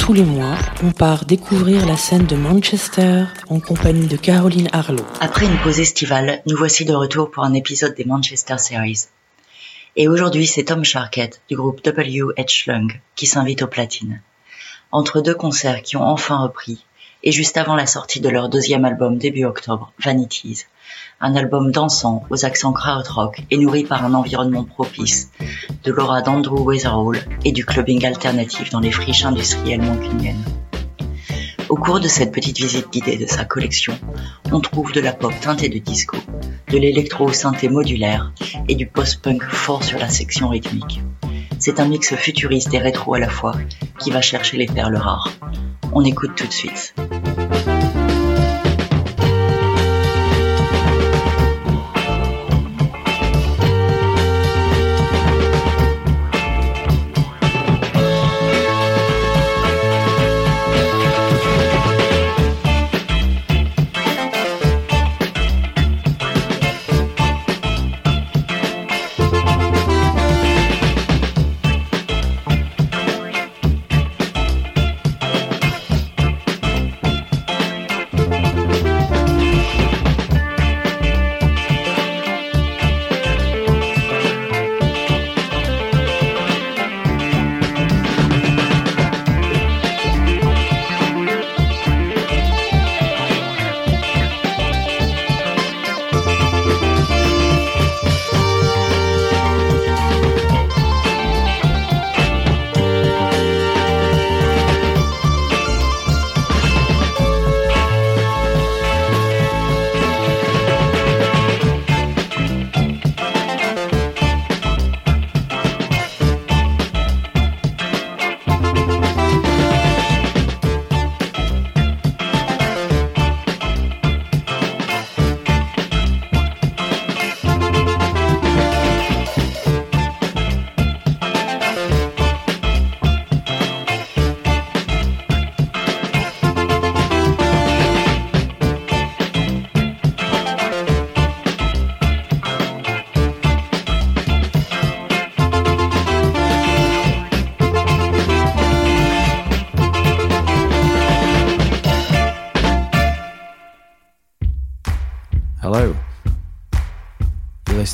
Tous les mois, on part découvrir la scène de Manchester en compagnie de Caroline Harlow. Après une pause estivale, nous voici de retour pour un épisode des Manchester Series. Et aujourd'hui, c'est Tom Sharkett du groupe W.H. Lung qui s'invite au platine. Entre deux concerts qui ont enfin repris, et juste avant la sortie de leur deuxième album début octobre, Vanities, un album dansant aux accents krautrock et nourri par un environnement propice, de l'aura d'Andrew Weatherall et du clubbing alternatif dans les friches industrielles mancuniennes. Au cours de cette petite visite guidée de sa collection, on trouve de la pop teintée de disco, de l'électro-synthé modulaire et du post-punk fort sur la section rythmique. C'est un mix futuriste et rétro à la fois qui va chercher les perles rares. On écoute tout de suite.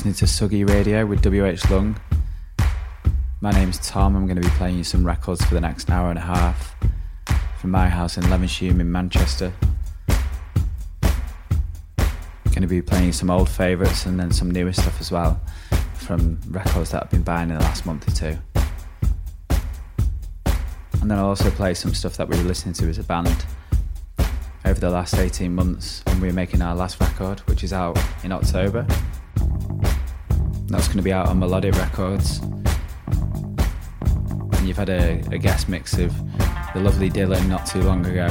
Listening to Suggy Radio with WH Lung. My name's Tom. I'm going to be playing you some records for the next hour and a half from my house in Levenshulme in Manchester. Going to be playing some old favourites and then some newer stuff as well from records that I've been buying in the last month or two. And then I'll also play some stuff that we were listening to as a band over the last 18 months when we were making our last record, which is out in October. That's going to be out on Melodic Records. And you've had a, a guest mix of the lovely Dylan not too long ago.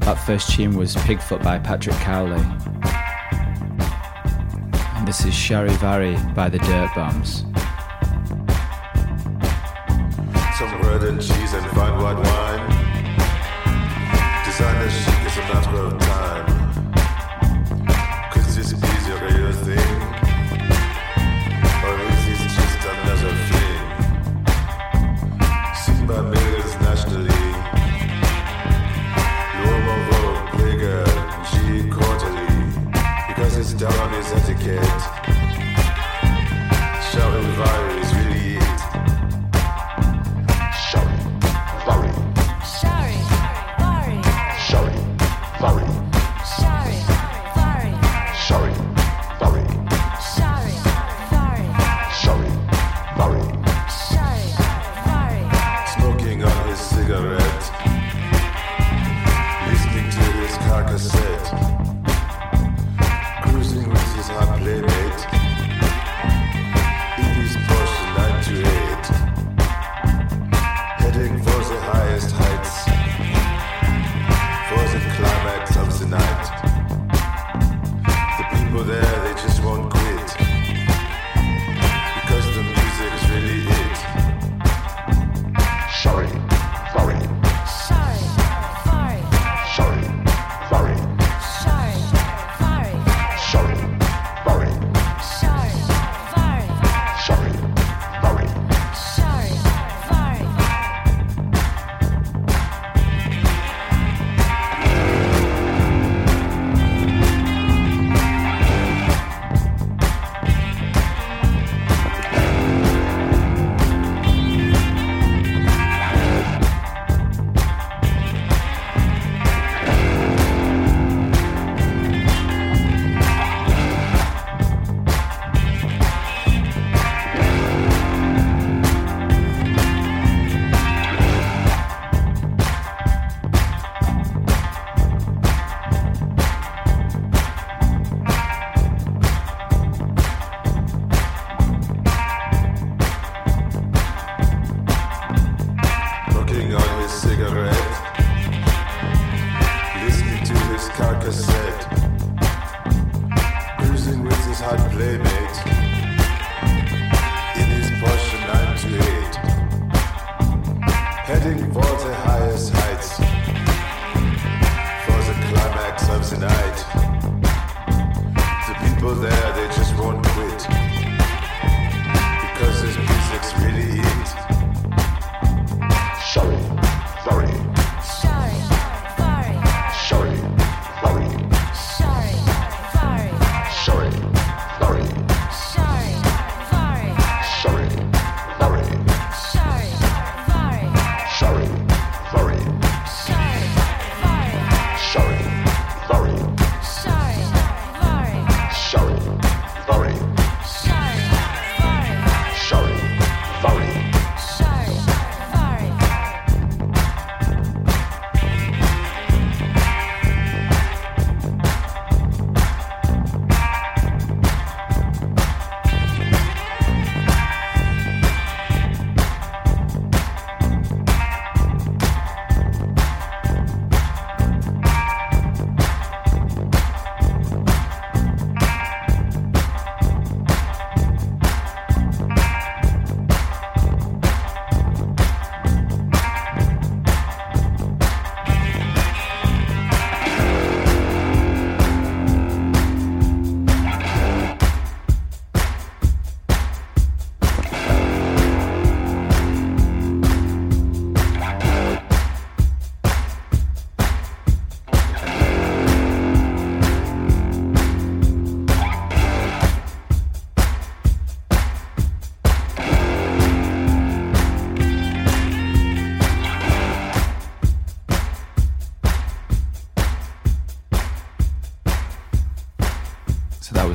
That first tune was Pigfoot by Patrick Cowley. And this is Sharevari by the Dirtbombs. some bread and cheese and fine white wine. Designer chic is a matter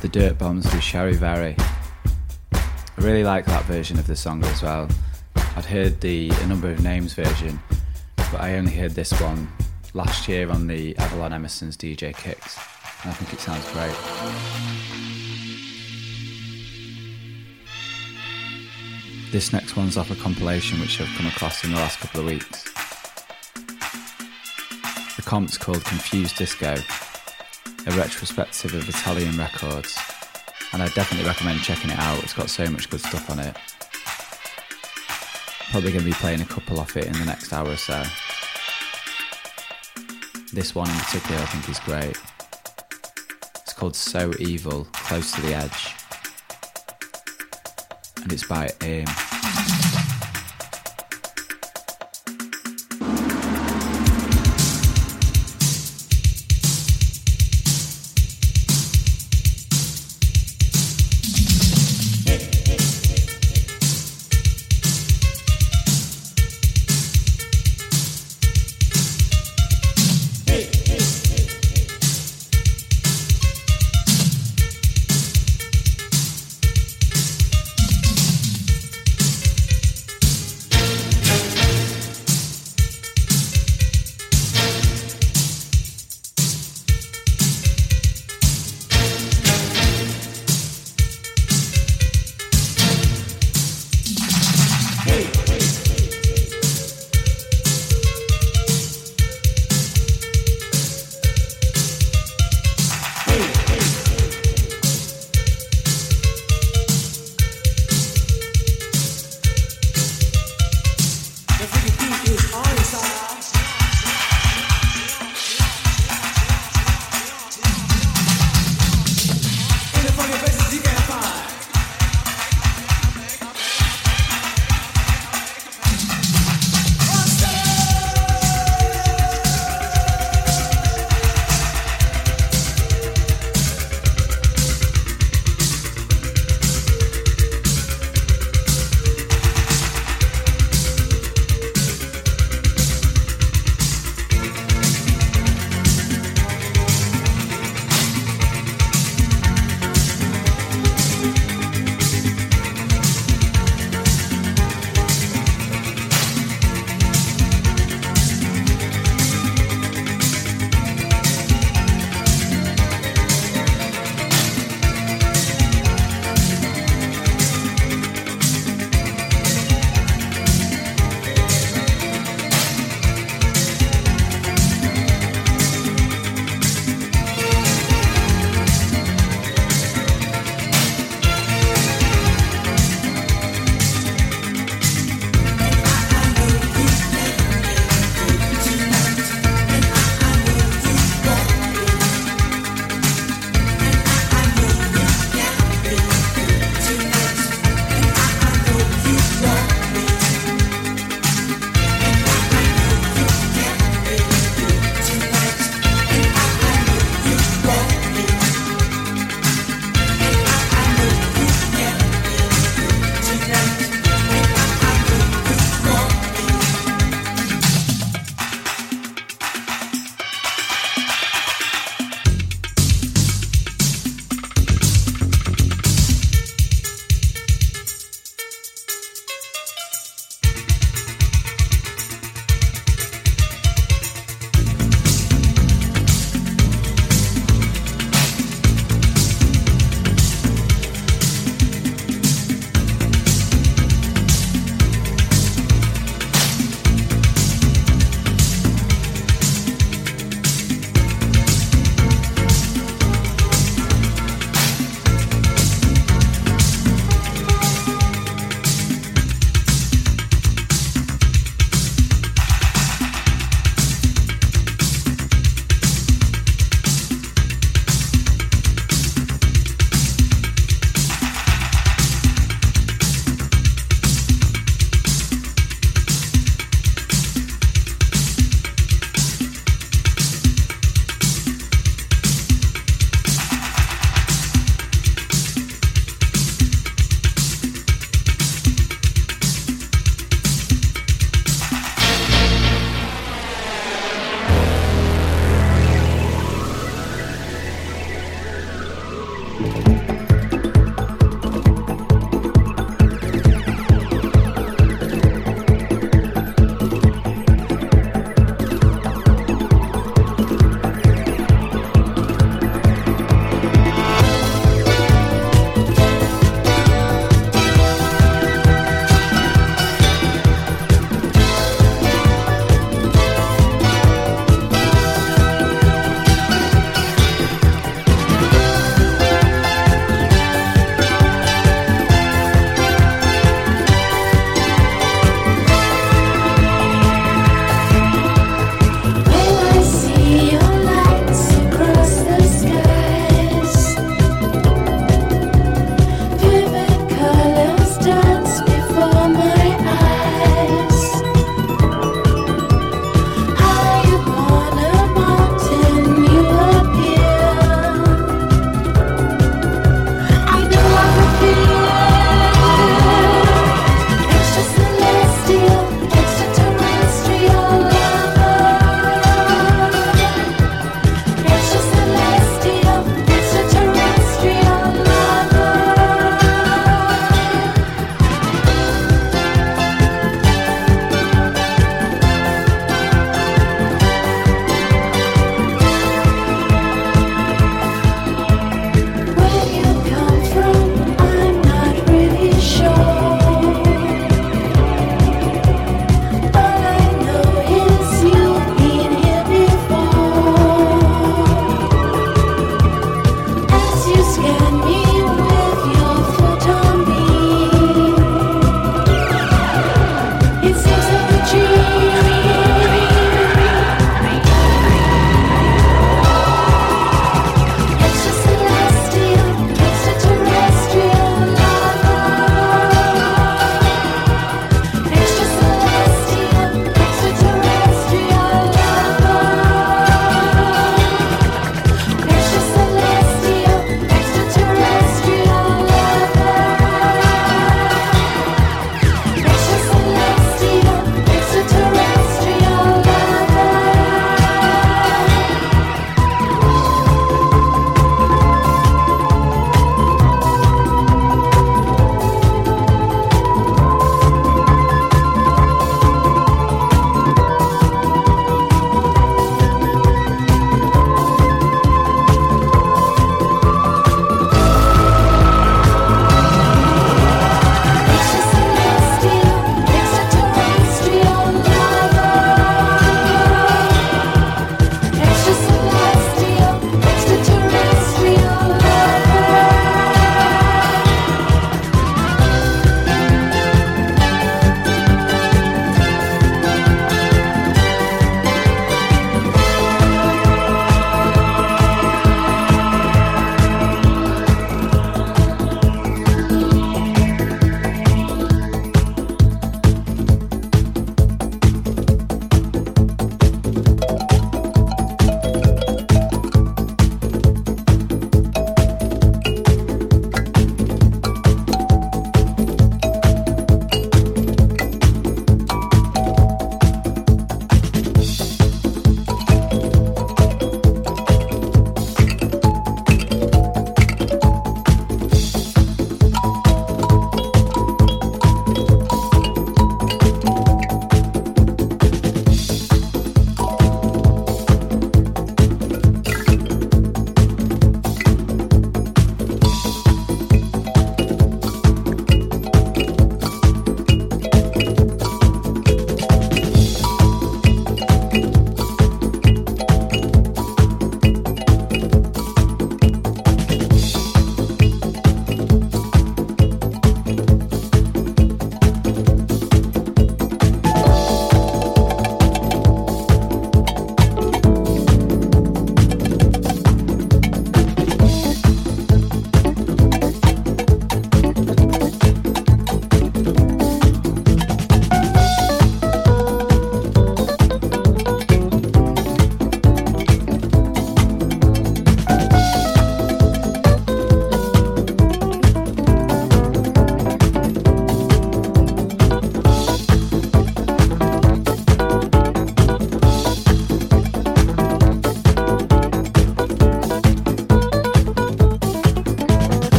the Dirtbombs with Sharevari. I really like that version of the song as well. I'd heard the A Number of Names version, but I only heard this one last year on the Avalon Emerson's DJ Kicks, and I think it sounds great. This next one's off a compilation which I've come across in the last couple of weeks. The comp's called Confused Disco, a retrospective of Italian records, and I definitely recommend checking it out. It's got so much good stuff on it. Probably going to be playing a couple off it in the next hour or so. This one in particular I think is great. It's called So Evil, Close to the Edge. And it's by AIM.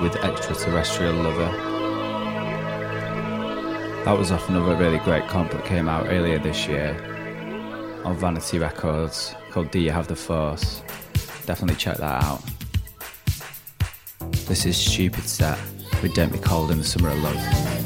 With Extraterrestrial Lover. That was off another really great comp that came out earlier this year on Vanity Records called Do You Have the Force? Definitely check that out. This is Stupid Set with Don't Be Cold in the Summer of Love.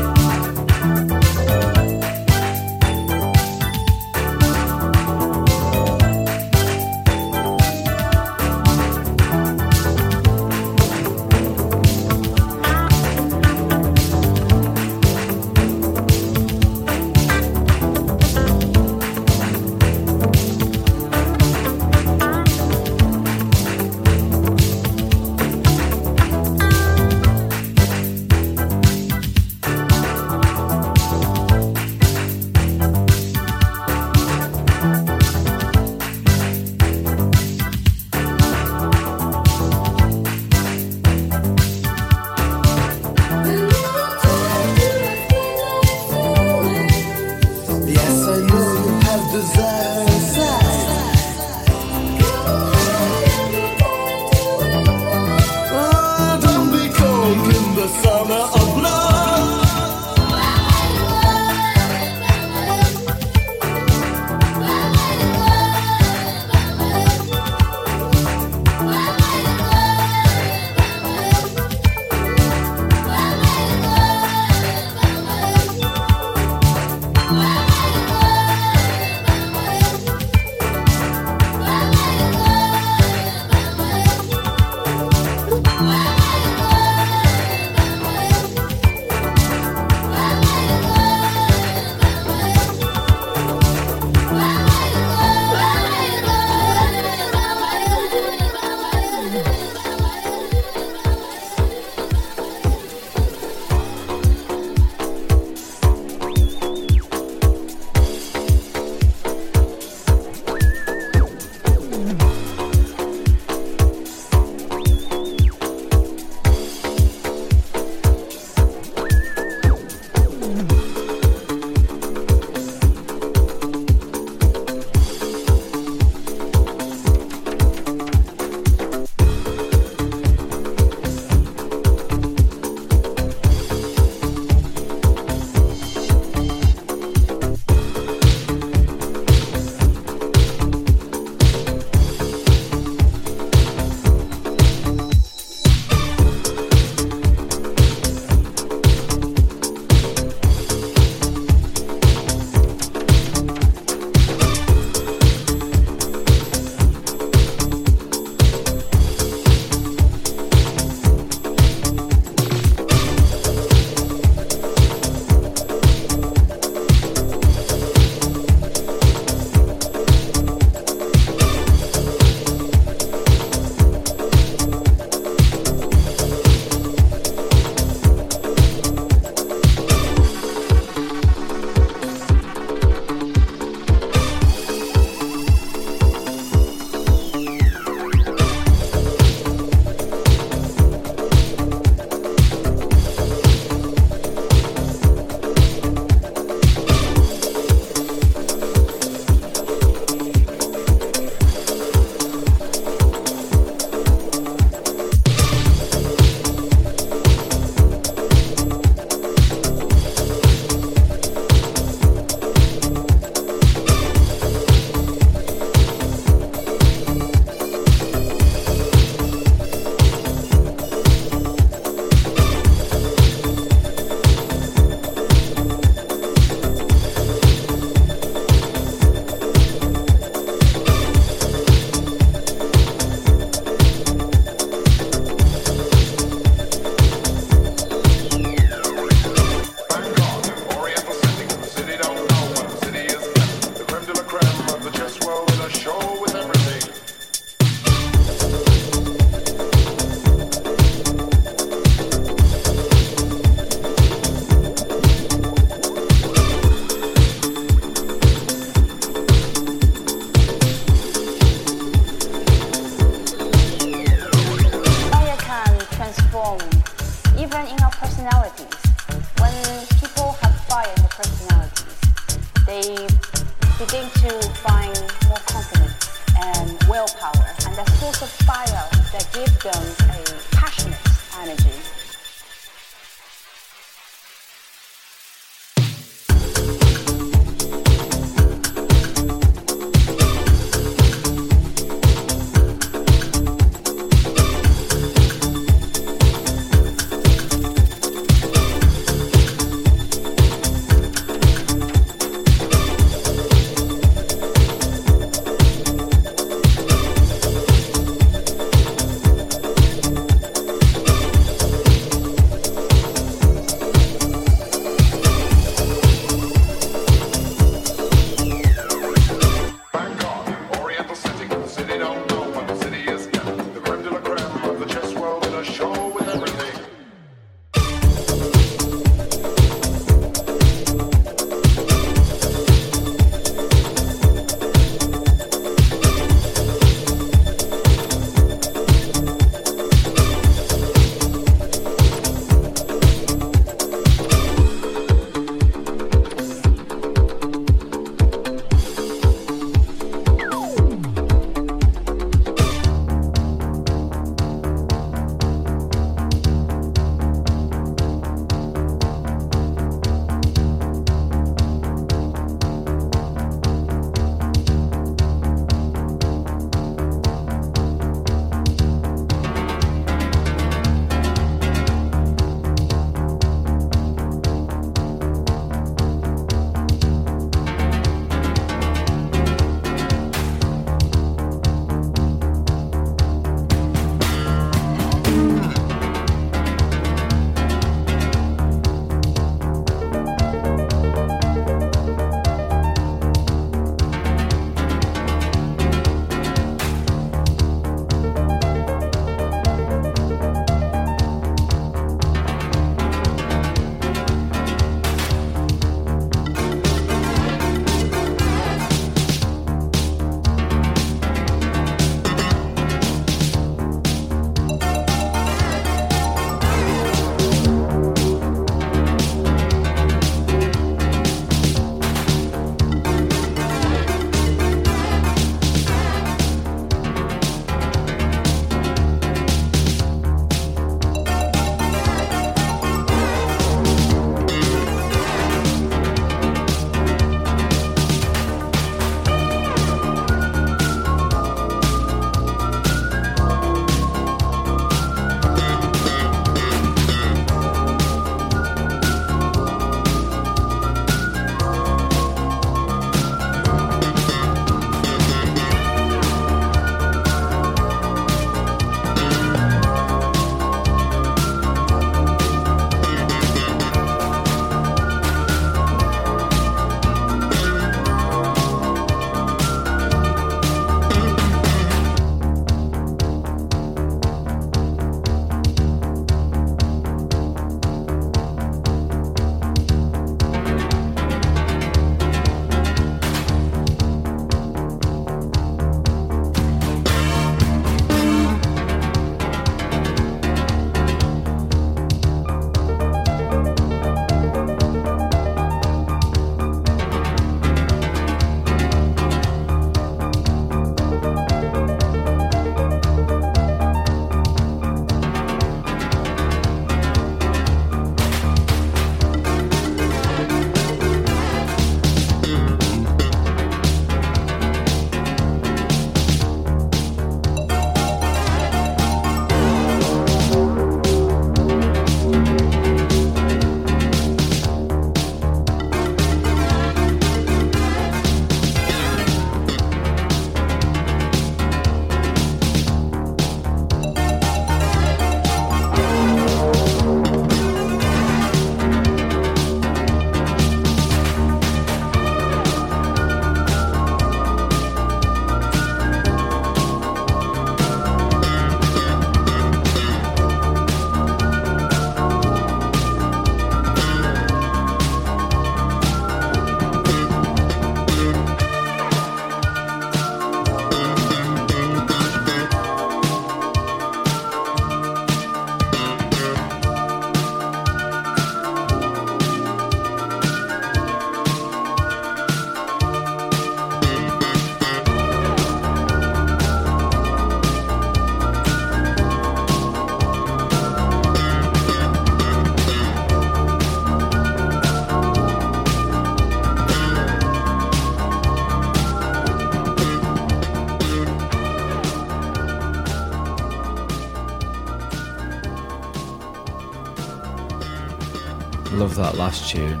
Last tune.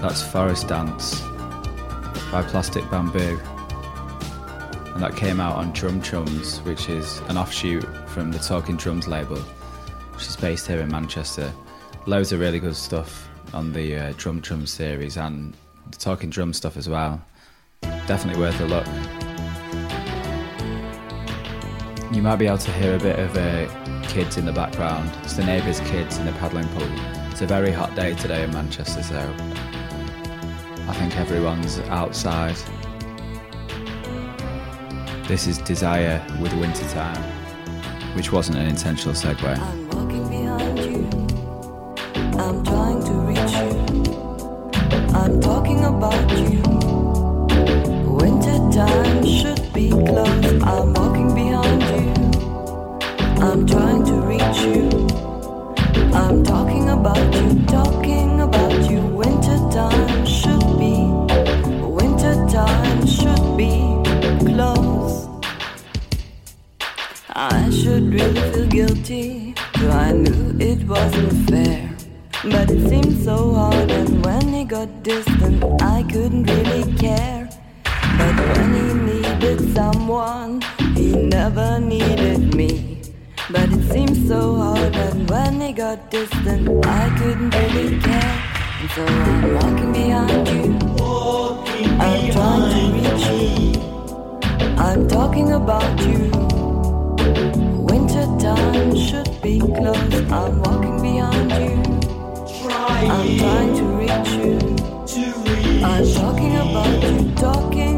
That's Forest Dance by Plastic Bamboo. And that came out on Drum Chums, which is an offshoot from the Talking Drums label, which is based here in Manchester. Loads of really good stuff on the uh, Drum Chums series and the Talking Drum stuff as well. Definitely worth a look. You might be able to hear a bit of uh, kids in the background. It's the neighbours' kids in the paddling pool. It's a very hot day today in Manchester, so I think everyone's outside. This is Desire with Wintertime, which wasn't an intentional segue. I should really feel guilty, though I knew it wasn't fair. But it seemed so hard, and when he got distant, I couldn't really care. But when he needed someone, he never needed me. But it seemed so hard, and when he got distant, I couldn't really care. And so I'm walking behind you. I'm trying to reach you. I'm talking about you. Time should be close. I'm walking behind you. I'm trying to reach you. I'm talking about you, talking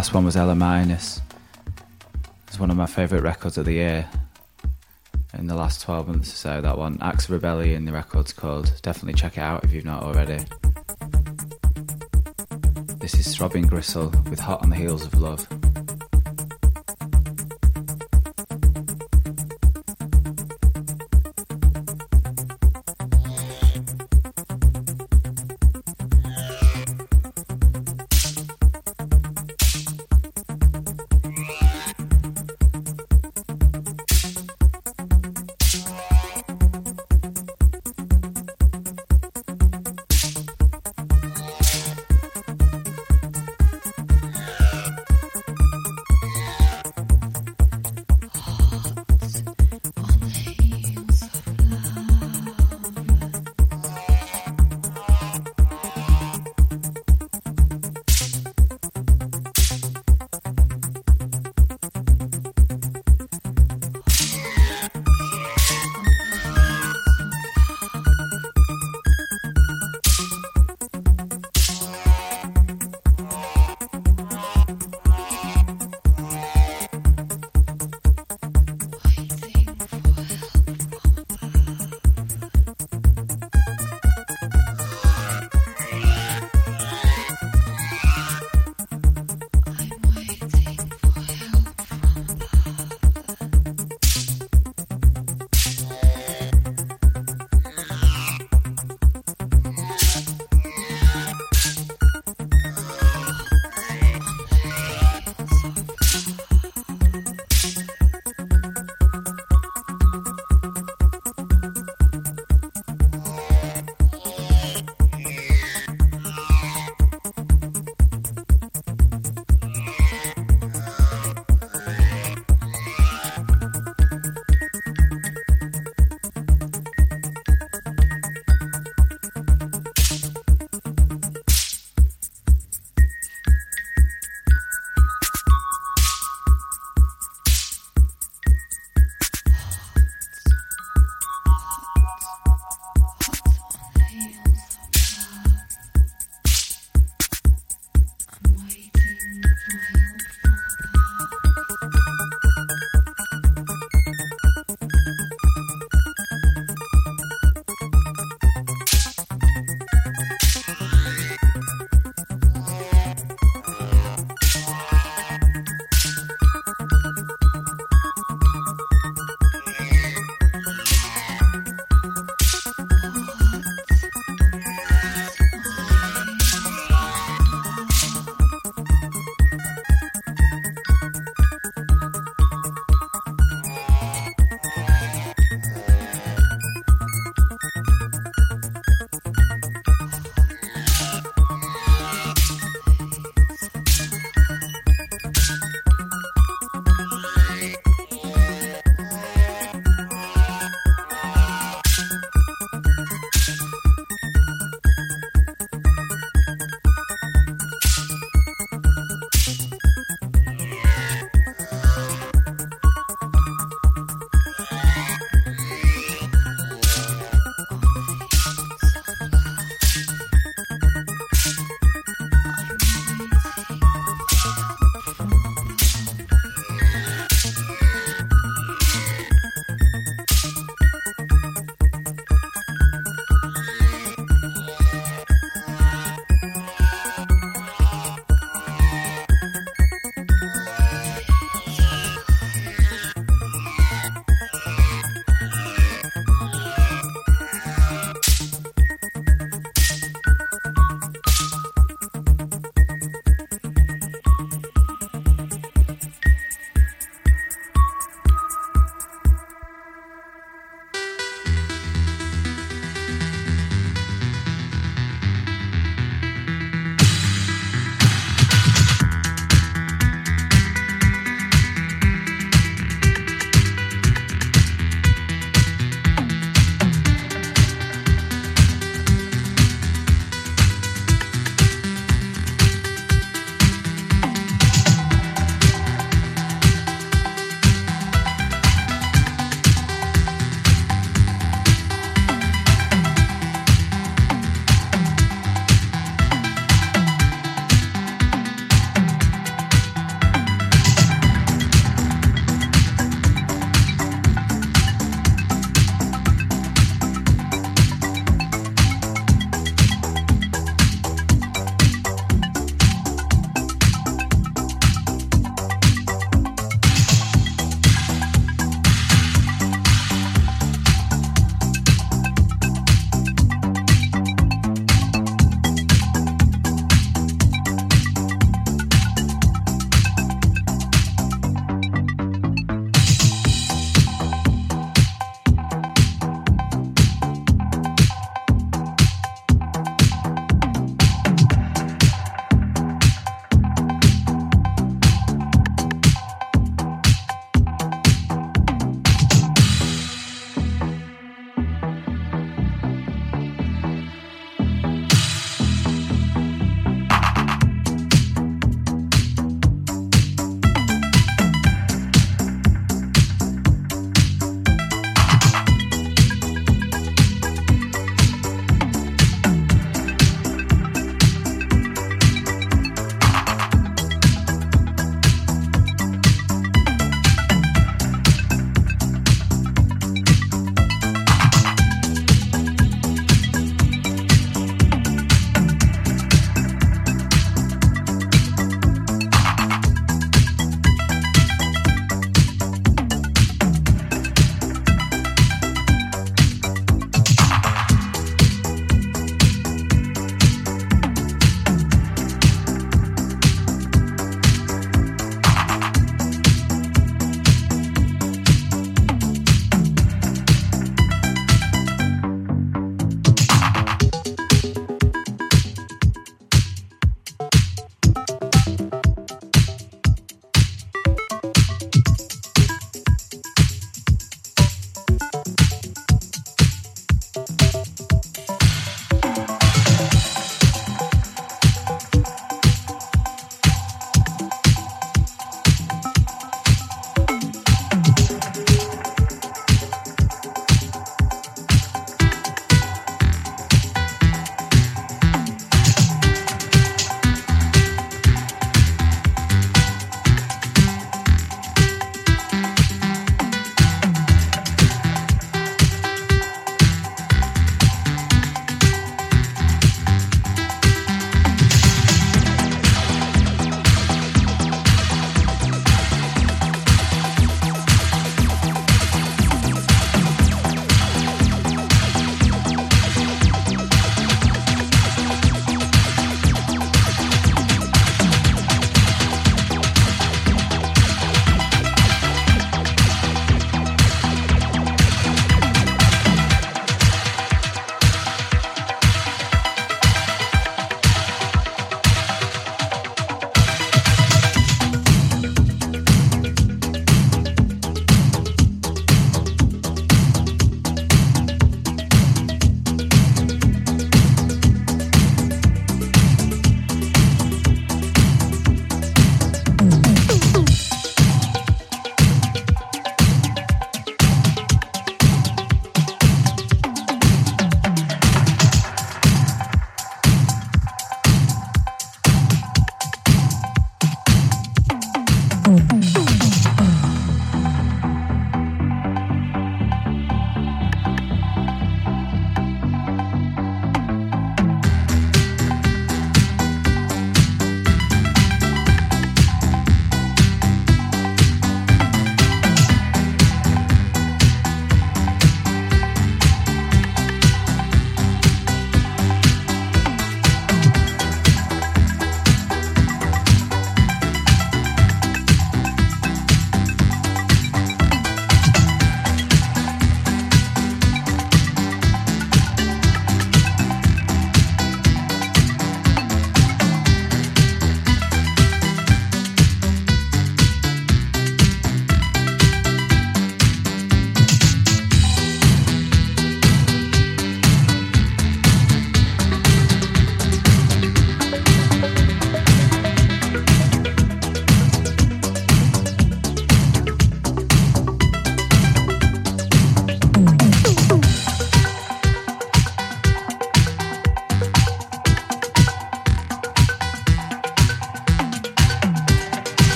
last one was Ela Minus. It's one of my favourite records of the year. In the last 12 months or so, that one, Axe Rebellion, the record's called. Definitely check it out if you've not already. This is Throbbing Gristle with Hot on the Heels of Love.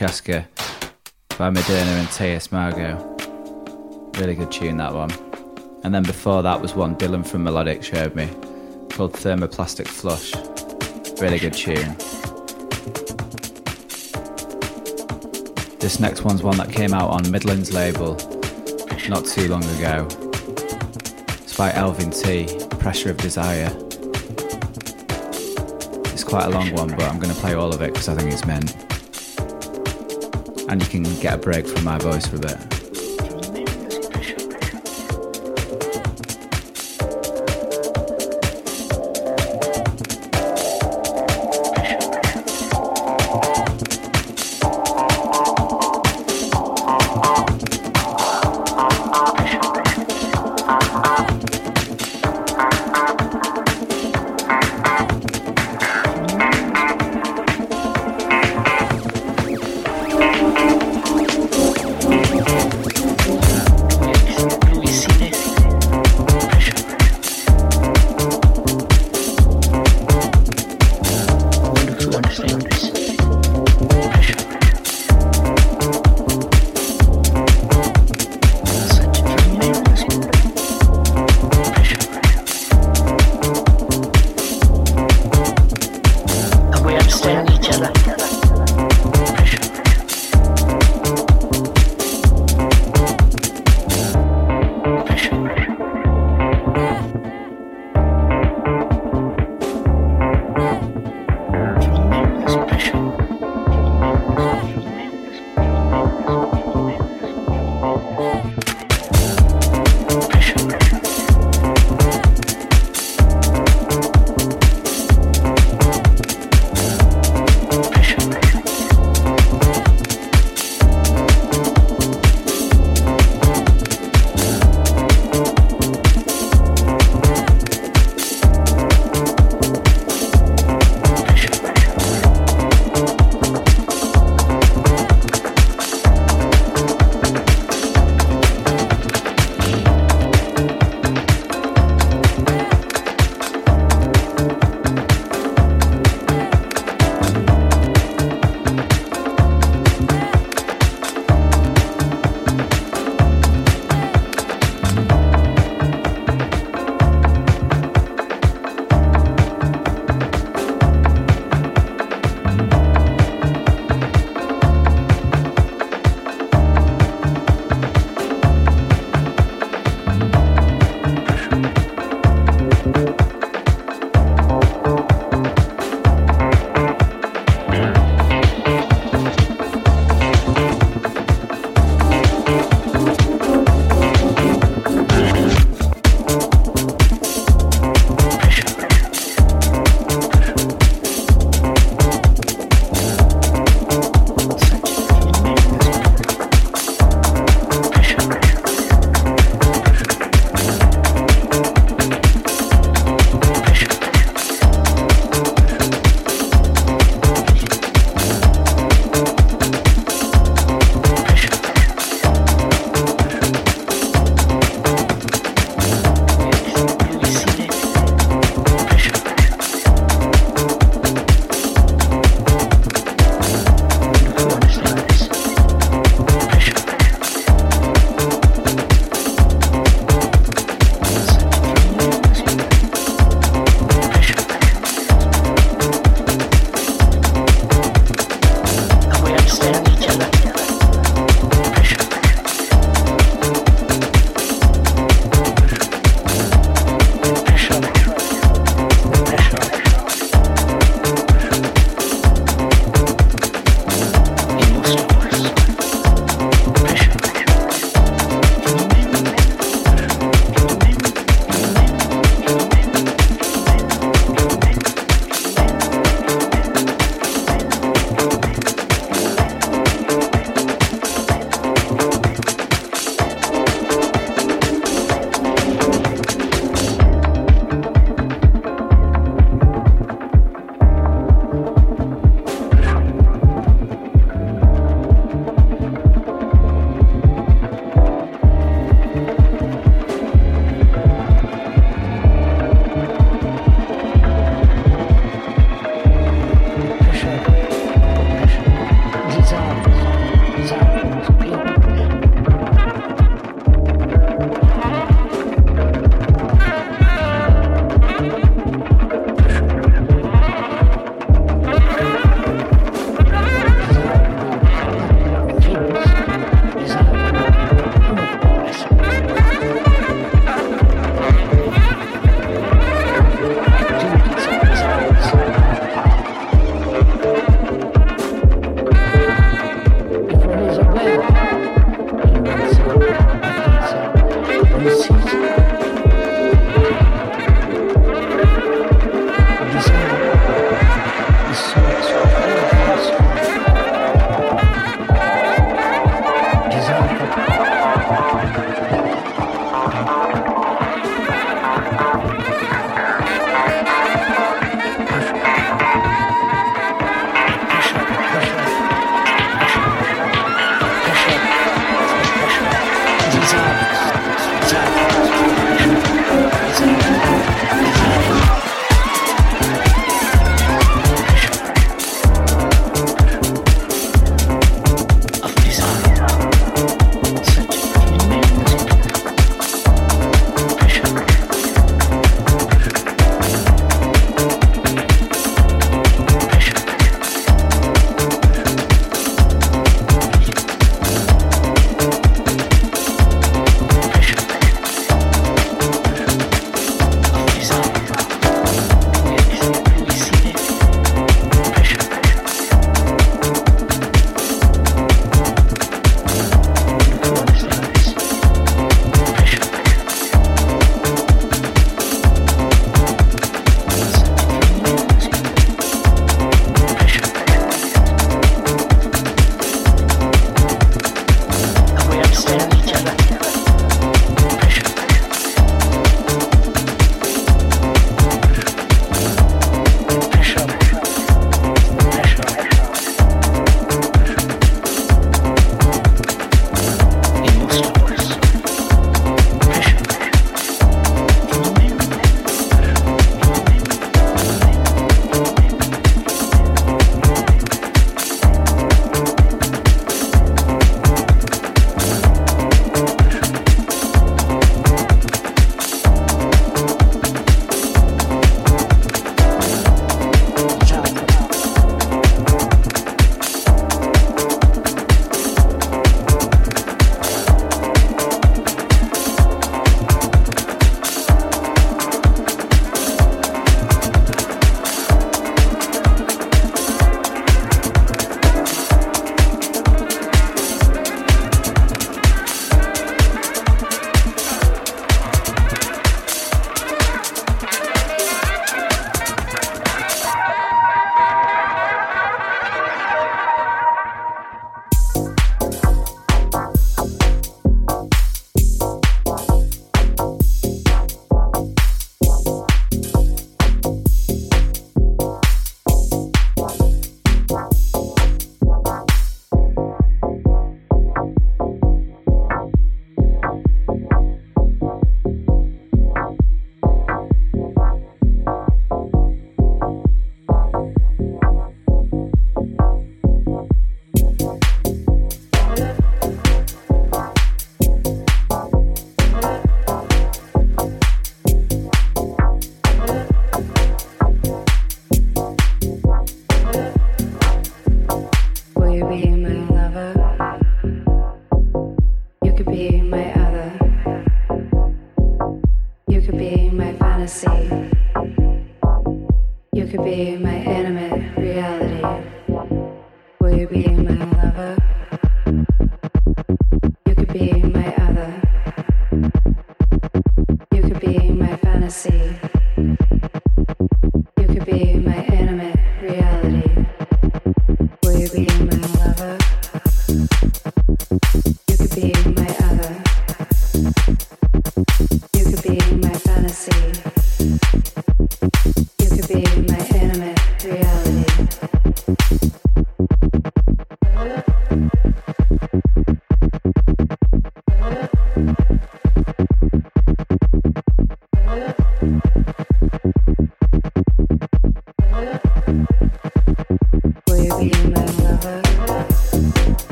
Francesca by Moderna and T.S. Margot. Really good tune, that one. And then before that was one Dylan from Melodic showed me called Thermoplastic Flush. Really good tune. This next one's one that came out on Midland's label not too long ago. It's by Elvin T, Pressure of Desire. It's quite a long one, but I'm going to play all of it because I think it's meant. And you can get a break from my voice for a bit.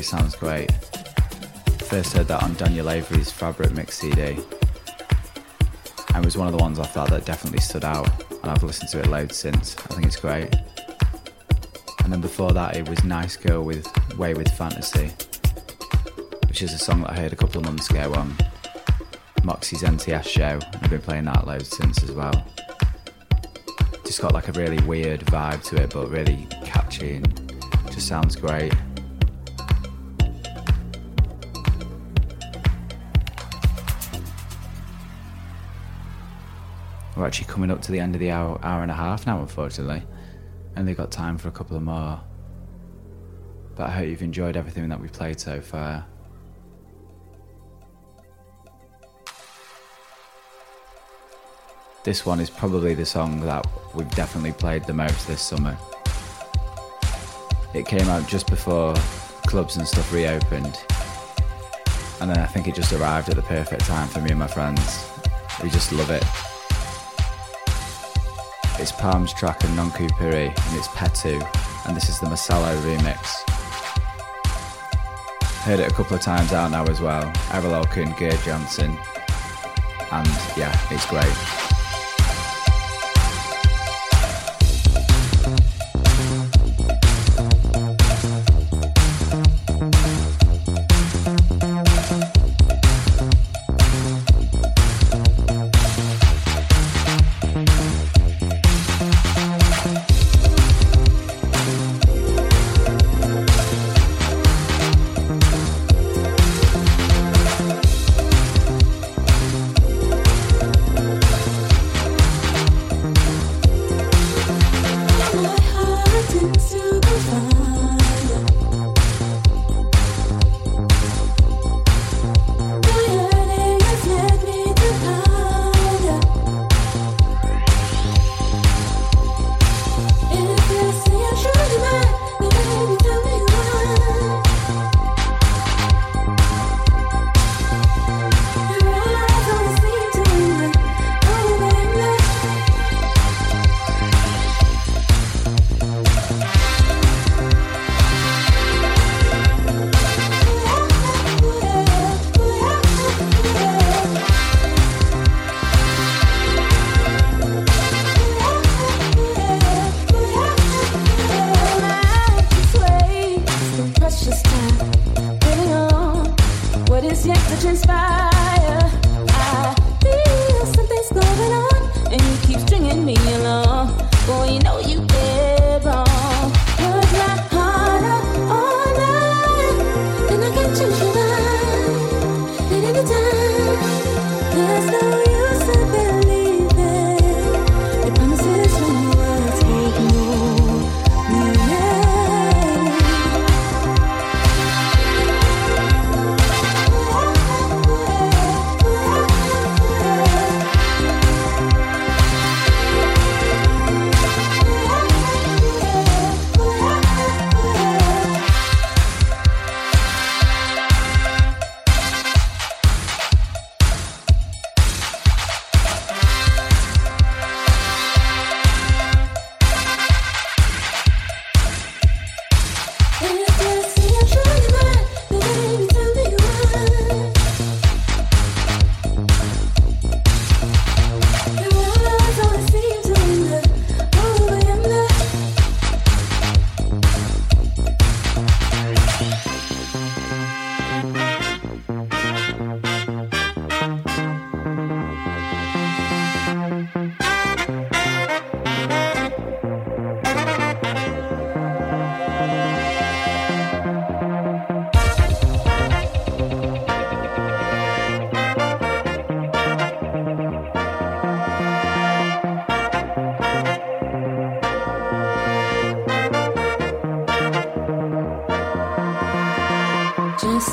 Always sounds great. First heard that on Daniel Avery's Fabric Mix CD. And it was one of the ones I thought that definitely stood out. And I've listened to it loads since. I think it's great. And then before that, it was Nice Girl with Way with Fantasy, which is a song that I heard a couple of months ago on Moxie's NTS show. I've been playing that loads since as well. Just got like a really weird vibe to it, but really catchy and just sounds great. We're actually coming up to the end of the hour, hour and a half now, unfortunately. Only got time for a couple of more. But I hope you've enjoyed everything that we've played so far. This one is probably the song that we've definitely played the most this summer. It came out just before clubs and stuff reopened. And then I think it just arrived at the perfect time for me and my friends. We just love it. It's Palms Trax and Non Kupiri, and it's Petu, and this is the Masalo remix. Heard it a couple of times out now as well. Errol Elkin, Gerd Janson, and yeah, it's great.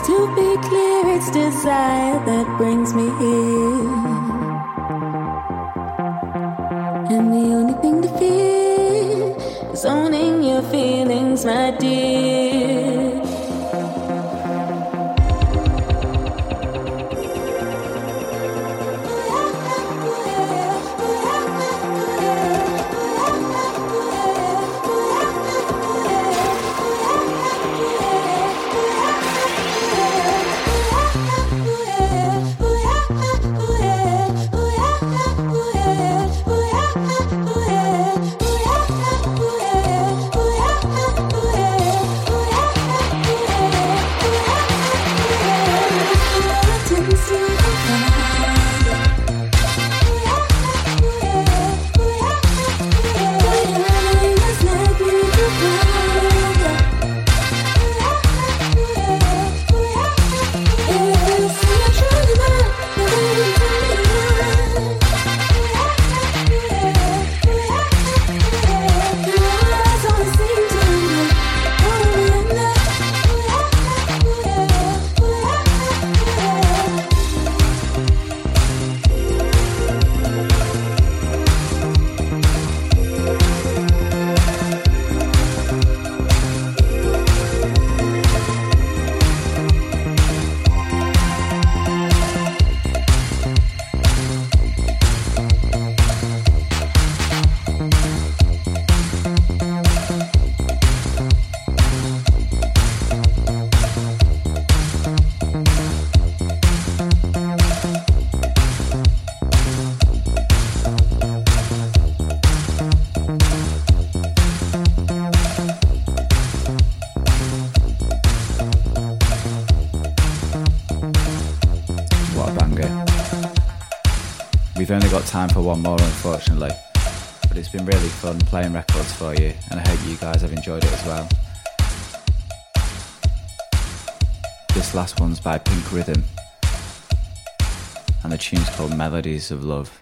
To be clear, it's desire that brings me here. And the only thing to fear is owning your feelings, my dear. time for one more, unfortunately. But it's been really fun playing records for you, and I hope you guys have enjoyed it as well. This last one's by Pink Rhythm, and the tune's called Melodies of Love.